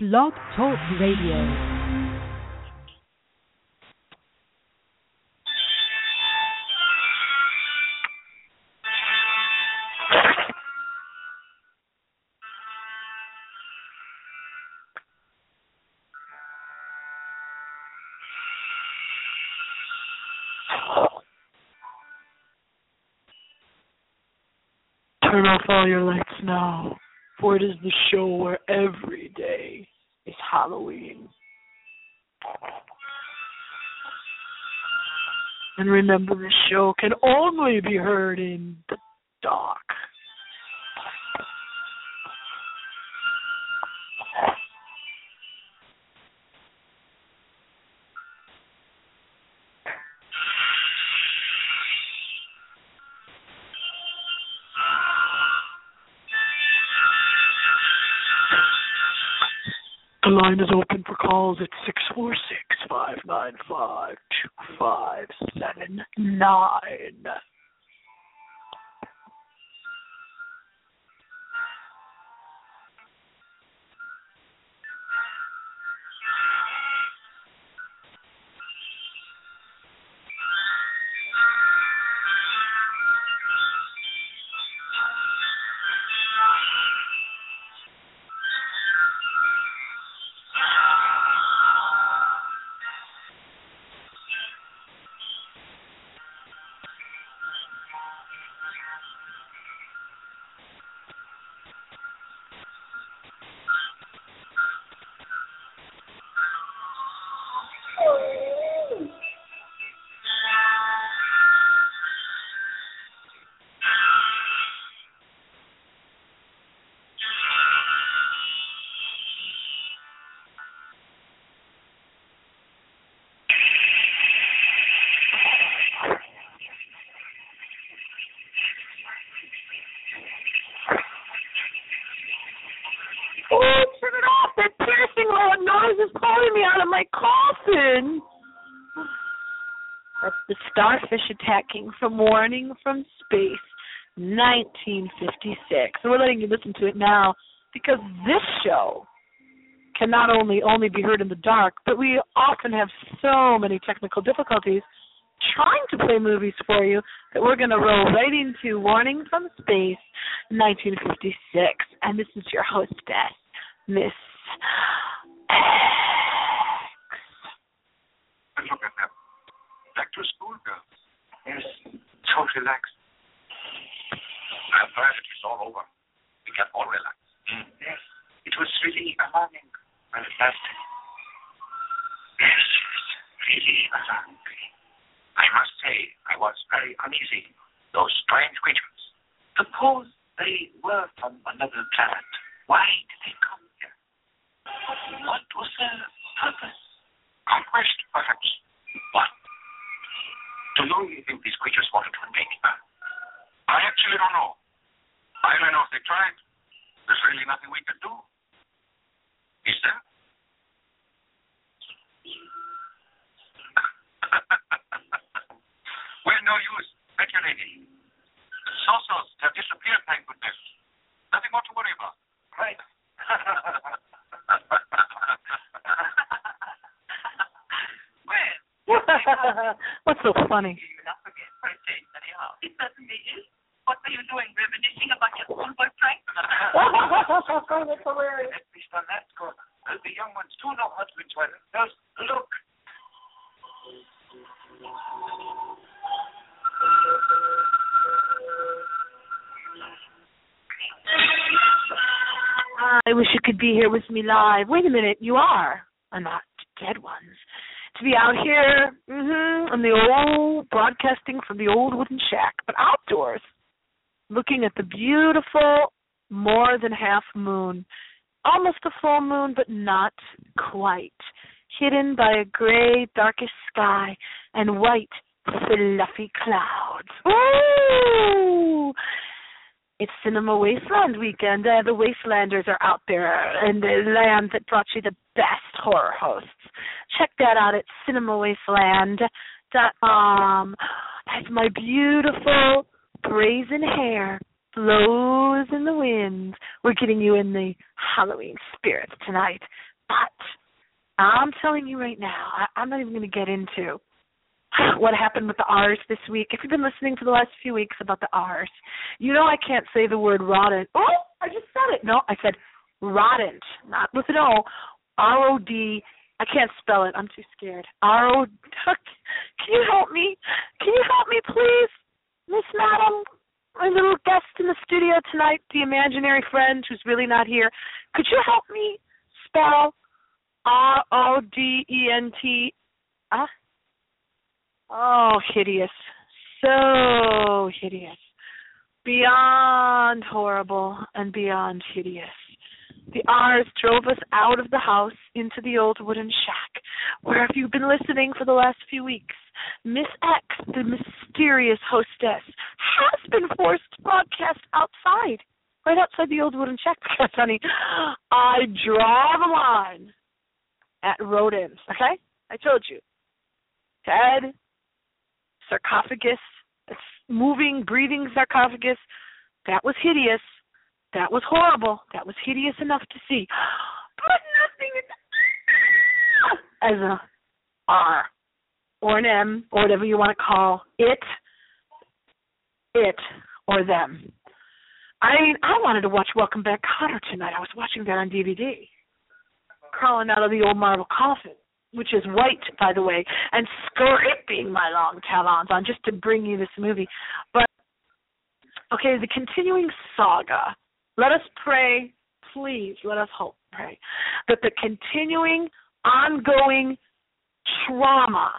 Blog Talk Radio. Turn off all your lights now, for it is the show where every Halloween. And remember, this show can only be heard in the dark. Line is open for calls at six four six five nine five two five seven nine. Starfish attacking from Warning from Space, 1956. So we're letting you listen to it now because this show can not only only be heard in the dark, but we often have so many technical difficulties trying to play movies for you that we're going to roll right into Warning from Space, 1956. And this is your hostess, Miss X. Back to school. Yes, so relaxed. I'm glad it is all over. We can all relax. Hmm. Yes. It was really alarming lasted. Yes, yes, really alarming. I must say, I was very uneasy. Those strange creatures. Suppose they were from another planet. Why did they come here? What was their purpose? Conquest, perhaps. What? Do you think these creatures wanted to invade Earth? I actually don't know. I don't know if they tried. There's really nothing we could do. Is there? We're no use speculating. Saucers have disappeared, thank goodness. Nothing more to worry about. Right. What's so funny? It certainly is. What are you doing, reminiscing about your schoolboy prank? That's hilarious. At least on that score, uh, the young ones do know how to enjoy themselves. Look. I wish you could be here with me live. Wait a minute, you are, I'm not dead ones. To be out here, in the old broadcasting from the old wooden shack, but outdoors, looking at the beautiful more than half moon, almost a full moon, but not quite, hidden by a gray, darkish sky and white, fluffy clouds. Ooh! It's Cinema Wasteland weekend. Uh, the Wastelanders are out there in the land that brought you the best horror hosts. Check that out at cinemawasteland.com. As my beautiful brazen hair blows in the wind, we're getting you in the Halloween spirit tonight But I'm telling you right now, I, I'm not even going to get into what happened with the R's this week. If you've been listening for the last few weeks about the R's, you know I can't say the word rotten. Oh, I just said it. No, I said rodent, not with an O. R O D. I can't spell it. I'm too scared. R O. Can you help me? Can you help me, please, Miss Madam? My little guest in the studio tonight, the imaginary friend who's really not here. Could you help me spell R O D E N T? Ah. Oh, hideous. So hideous. Beyond horrible and beyond hideous. The R's drove us out of the house into the old wooden shack, where, have you've been listening for the last few weeks, Miss X, the mysterious hostess, has been forced to broadcast outside, right outside the old wooden shack, because, honey, I draw the line at rodents, okay? I told you. Ted, sarcophagus, moving, breathing sarcophagus, that was hideous that was horrible. That was hideous enough to see. But nothing as a R or an M or whatever you want to call it, it or them. I mean, I wanted to watch Welcome Back Kotter tonight. I was watching that on DVD. Crawling out of the old marble coffin, which is white, by the way, and scraping my long talons on just to bring you this movie. But okay, the continuing saga let us pray, please, let us hope, pray, that the continuing, ongoing trauma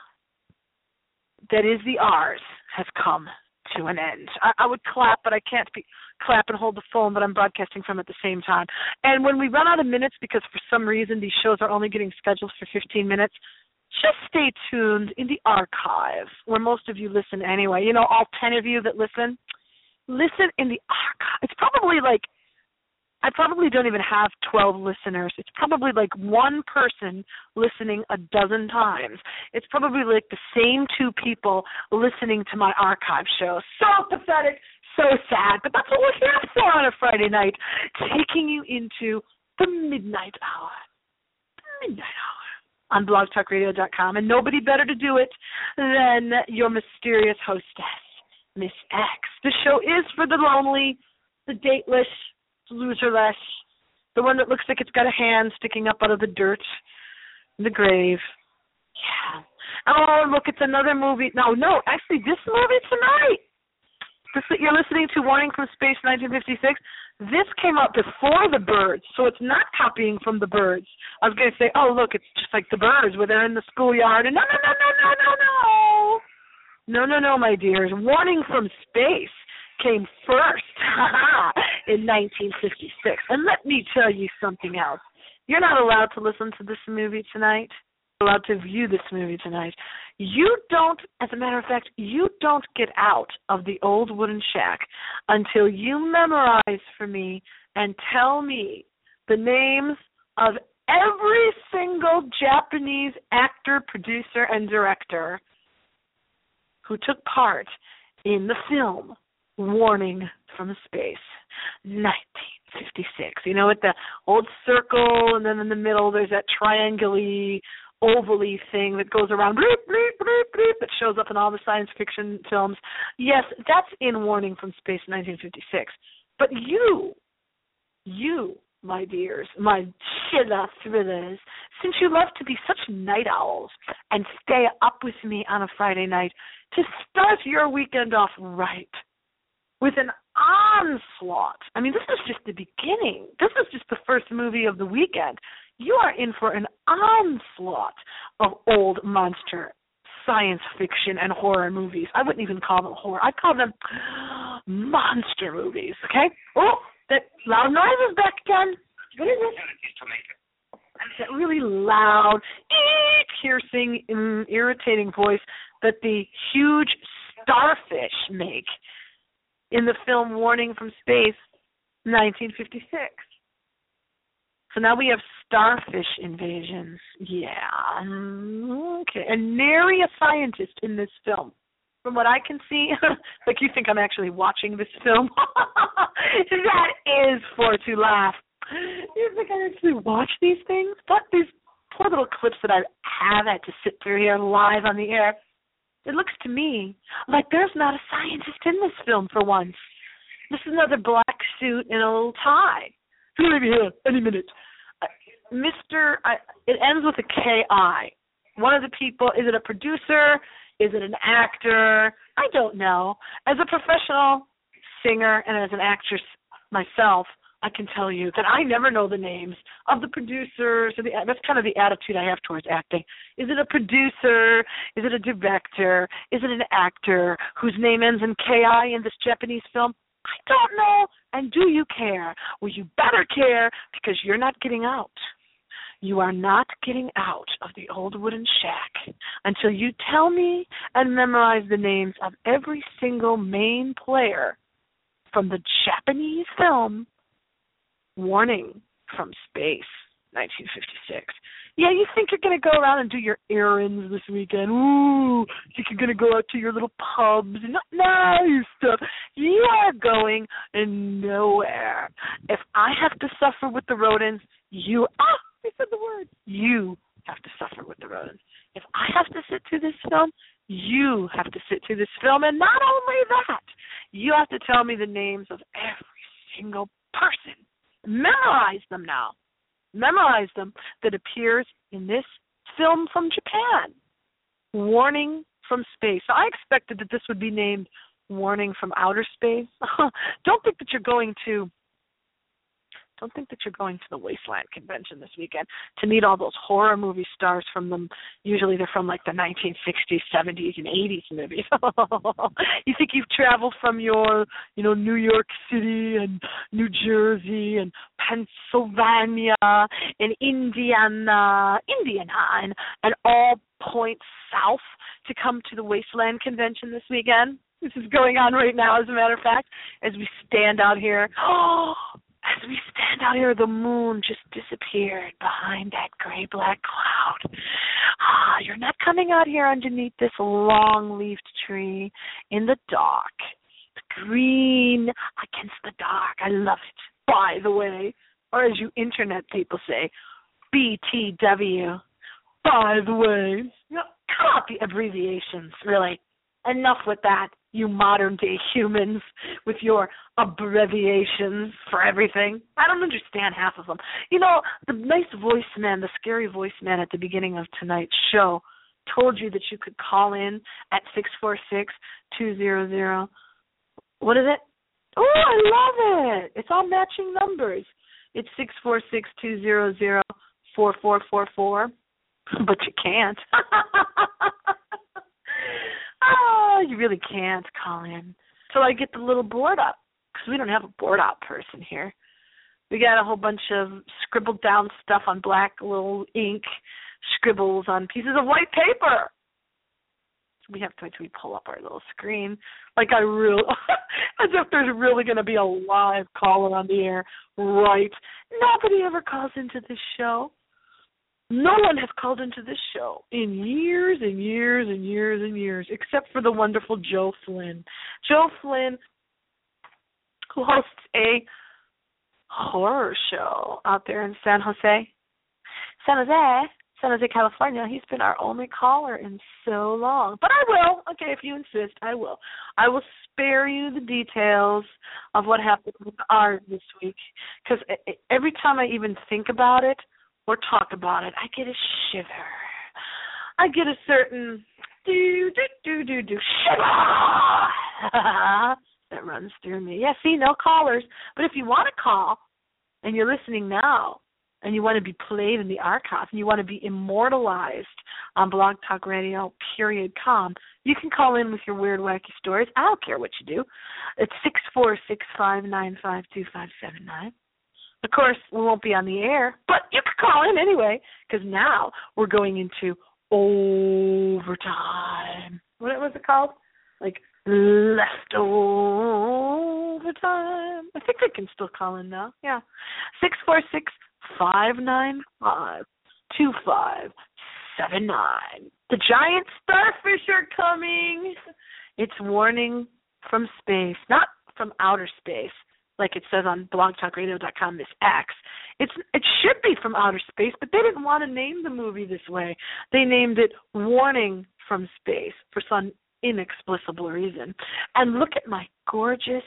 that is the R's has come to an end. I, I would clap, but I can't be, clap and hold the phone that I'm broadcasting from at the same time. And when we run out of minutes, because for some reason these shows are only getting scheduled for 15 minutes, just stay tuned in the archive where most of you listen anyway. You know, all 10 of you that listen, listen in the archive. It's probably like I probably don't even have 12 listeners. It's probably like one person listening a dozen times. It's probably like the same two people listening to my archive show. So pathetic, so sad, but that's what we're here for on a Friday night, taking you into the midnight hour. The midnight hour on blogtalkradio.com, and nobody better to do it than your mysterious hostess, Miss X. The show is for the lonely, the dateless, loserless, the one that looks like it's got a hand sticking up out of the dirt, the grave. Yeah. Oh, look, it's another movie. No, no, actually, this movie tonight. This you're listening to Warning from Space 1956. This came out before The Birds, so it's not copying from The Birds. I was going to say, oh, look, it's just like The Birds where they're in the schoolyard. And no, no, no, no, no, no, no. No, no, no, my dears. Warning from Space came first. in 1956. And let me tell you something else. You're not allowed to listen to this movie tonight. You're allowed to view this movie tonight. You don't, as a matter of fact, you don't get out of the old wooden shack until you memorize for me and tell me the names of every single Japanese actor, producer, and director who took part in the film Warning from Space, 1956. You know, with the old circle, and then in the middle there's that triangular ovally thing that goes around bloop, that shows up in all the science fiction films. Yes, that's in Warning from Space 1956. But you, you, my dears, my chilla thrillers, since you love to be such night owls and stay up with me on a Friday night to start your weekend off right with an onslaught. I mean, this is just the beginning. This is just the first movie of the weekend. You are in for an onslaught of old monster science fiction and horror movies. I wouldn't even call them horror. I'd call them monster movies, okay? Oh, that loud noise is back again. What is it? That really loud, piercing, mm, irritating voice that the huge starfish make in the film Warning from Space, 1956. So now we have starfish invasions. Yeah. Okay. And nary a scientist in this film. From what I can see, like you think I'm actually watching this film. that is for to laugh. You think I actually watch these things? But these poor little clips that I have had to sit through here live on the air, it looks to me like there's not a scientist in this film for once. This is another black suit and a little tie. He'll be here any minute. Uh, Mr. I, it ends with a K-I. One of the people, is it a producer? Is it an actor? I don't know. As a professional singer and as an actress myself, I can tell you that I never know the names of the producers. Or the, that's kind of the attitude I have towards acting. Is it a producer? Is it a director? Is it an actor whose name ends in Ki in this Japanese film? I don't know. And do you care? Well, you better care because you're not getting out. You are not getting out of the old wooden shack until you tell me and memorize the names of every single main player from the Japanese film Warning from Space, 1956. Yeah, you think you're going to go around and do your errands this weekend. Ooh, you think you're going to go out to your little pubs and nice stuff. You are going nowhere. If I have to suffer with the rodents, you, ah, I said the word. You have to suffer with the rodents. If I have to sit through this film, you have to sit through this film. And not only that, you have to tell me the names of every single person memorize them now. Memorize them that appears in this film from Japan. Warning from Space. I expected that this would be named Warning from Outer Space. Don't think that you're going to don't think that you're going to the Wasteland convention this weekend to meet all those horror movie stars from them. Usually they're from like the 1960s, 70s, and 80s movies. you think you've traveled from your, you know, New York City and New Jersey and Pennsylvania and Indiana, Indiana, and, and all points south to come to the Wasteland convention this weekend. This is going on right now, as a matter of fact, as we stand out here. Oh, as we stand out here, the moon just disappeared behind that gray black cloud. Ah, you're not coming out here underneath this long leafed tree in the dark. The green against the dark. I love it. By the way, or as you internet people say, BTW. By the way, the abbreviations, really. Enough with that you modern day humans with your abbreviations for everything. I don't understand half of them. You know, the nice voice man, the scary voice man at the beginning of tonight's show told you that you could call in at six four six two zero zero. What is it? Oh, I love it. It's all matching numbers. It's six four six two zero zero four four four four. But you can't. you really can't call in. So I get the little board up because we don't have a board up person here. We got a whole bunch of scribbled down stuff on black little ink, scribbles on pieces of white paper. We have to wait till we pull up our little screen. Like I really, as if there's really going to be a live caller on the air. Right? Nobody ever calls into this show. No one has called into this show in years and years and years and years, except for the wonderful Joe Flynn. Joe Flynn, who hosts a horror show out there in San Jose. San Jose, San Jose, California. He's been our only caller in so long. But I will, okay, if you insist, I will. I will spare you the details of what happened with art this week because every time I even think about it, or talk about it, I get a shiver. I get a certain do do do do do shiver that runs through me. Yeah, see, no callers. But if you want to call and you're listening now and you want to be played in the archive and you want to be immortalized on Blog Talk Radio period com, you can call in with your weird wacky stories. I don't care what you do. It's six four six five nine five two five seven nine. Of course, we won't be on the air, but you can call in anyway because now we're going into overtime. What was it called? Like leftover time. I think I can still call in now. Yeah, six four six five nine five two five seven nine. The giant starfish are coming. It's warning from space, not from outer space like it says on blogtalkradio.com, Miss X. It's it should be from outer space, but they didn't want to name the movie this way. They named it Warning from Space for some inexplicable reason. And look at my gorgeous,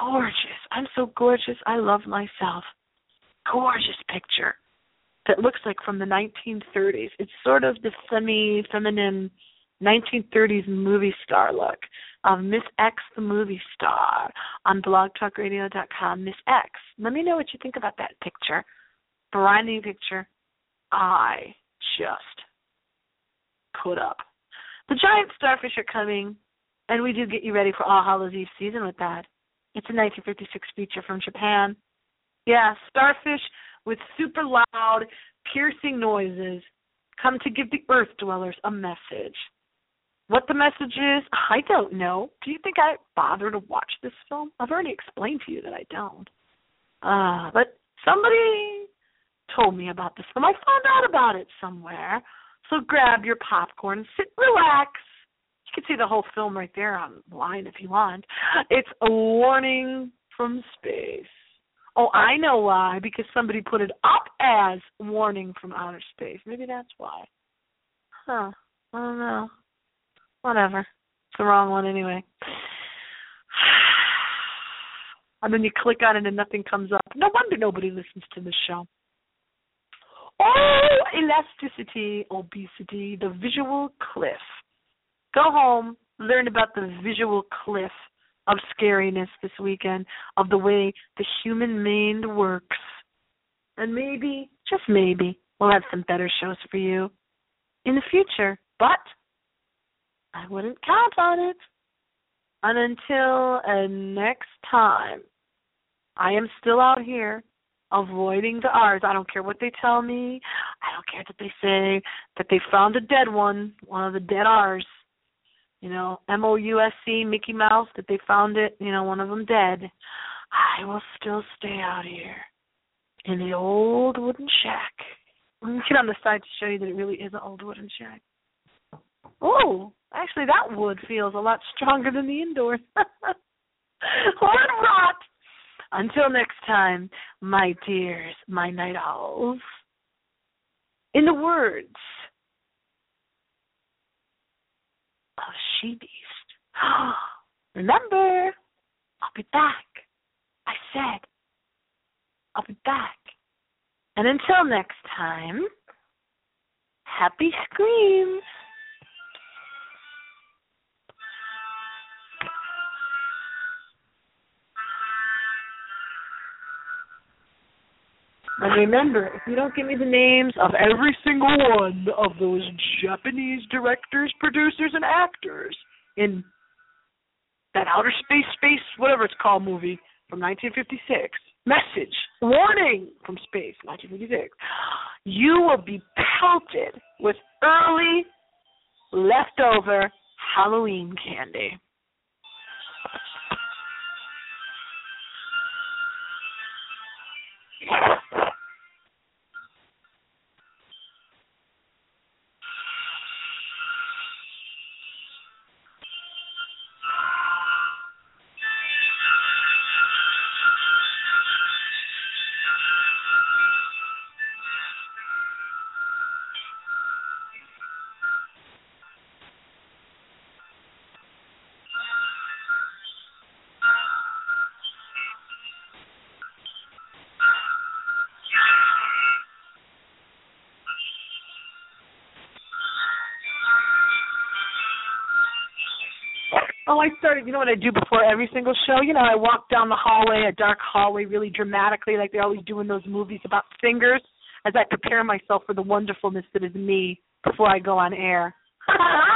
gorgeous. I'm so gorgeous. I love myself. Gorgeous picture that looks like from the 1930s. It's sort of the semi-feminine 1930s movie star look of Miss X, the movie star, on blogtalkradio.com. Miss X. Let me know what you think about that picture. Brand new picture. I just put up. The giant starfish are coming, and we do get you ready for All Hallows Eve season with that. It's a 1956 feature from Japan. Yeah, starfish with super loud, piercing noises come to give the earth dwellers a message. What the message is, I don't know. Do you think I bother to watch this film? I've already explained to you that I don't. Uh, but somebody told me about this film. I found out about it somewhere. So grab your popcorn, sit, relax. You can see the whole film right there online if you want. It's a warning from space. Oh, I know why. Because somebody put it up as warning from outer space. Maybe that's why. Huh. I don't know. Whatever. It's the wrong one anyway. And then you click on it and nothing comes up. No wonder nobody listens to the show. Oh, elasticity, obesity, the visual cliff. Go home, learn about the visual cliff of scariness this weekend, of the way the human mind works. And maybe, just maybe, we'll have some better shows for you in the future. But I wouldn't count on it. And until uh, next time, I am still out here avoiding the R's. I don't care what they tell me. I don't care that they say that they found a dead one, one of the dead R's. You know, M O U S C, Mickey Mouse, that they found it, you know, one of them dead. I will still stay out here in the old wooden shack. Me get on the side to show you that it really is an old wooden shack. Oh, actually, that wood feels a lot stronger than the indoors. wood rot. Until next time, my dears, my night owls. In the words of She Beast, remember, I'll be back. I said, I'll be back. And until next time, happy screams. And remember, if you don't give me the names of every single one of those Japanese directors, producers, and actors in that outer space, space, whatever it's called movie from 1956, message, warning from space, 1956, you will be pelted with early, leftover Halloween candy. Oh, I started. You know what I do before every single show? You know, I walk down the hallway, a dark hallway, really dramatically, like they always do in those movies about singers, as I prepare myself for the wonderfulness that is me before I go on air.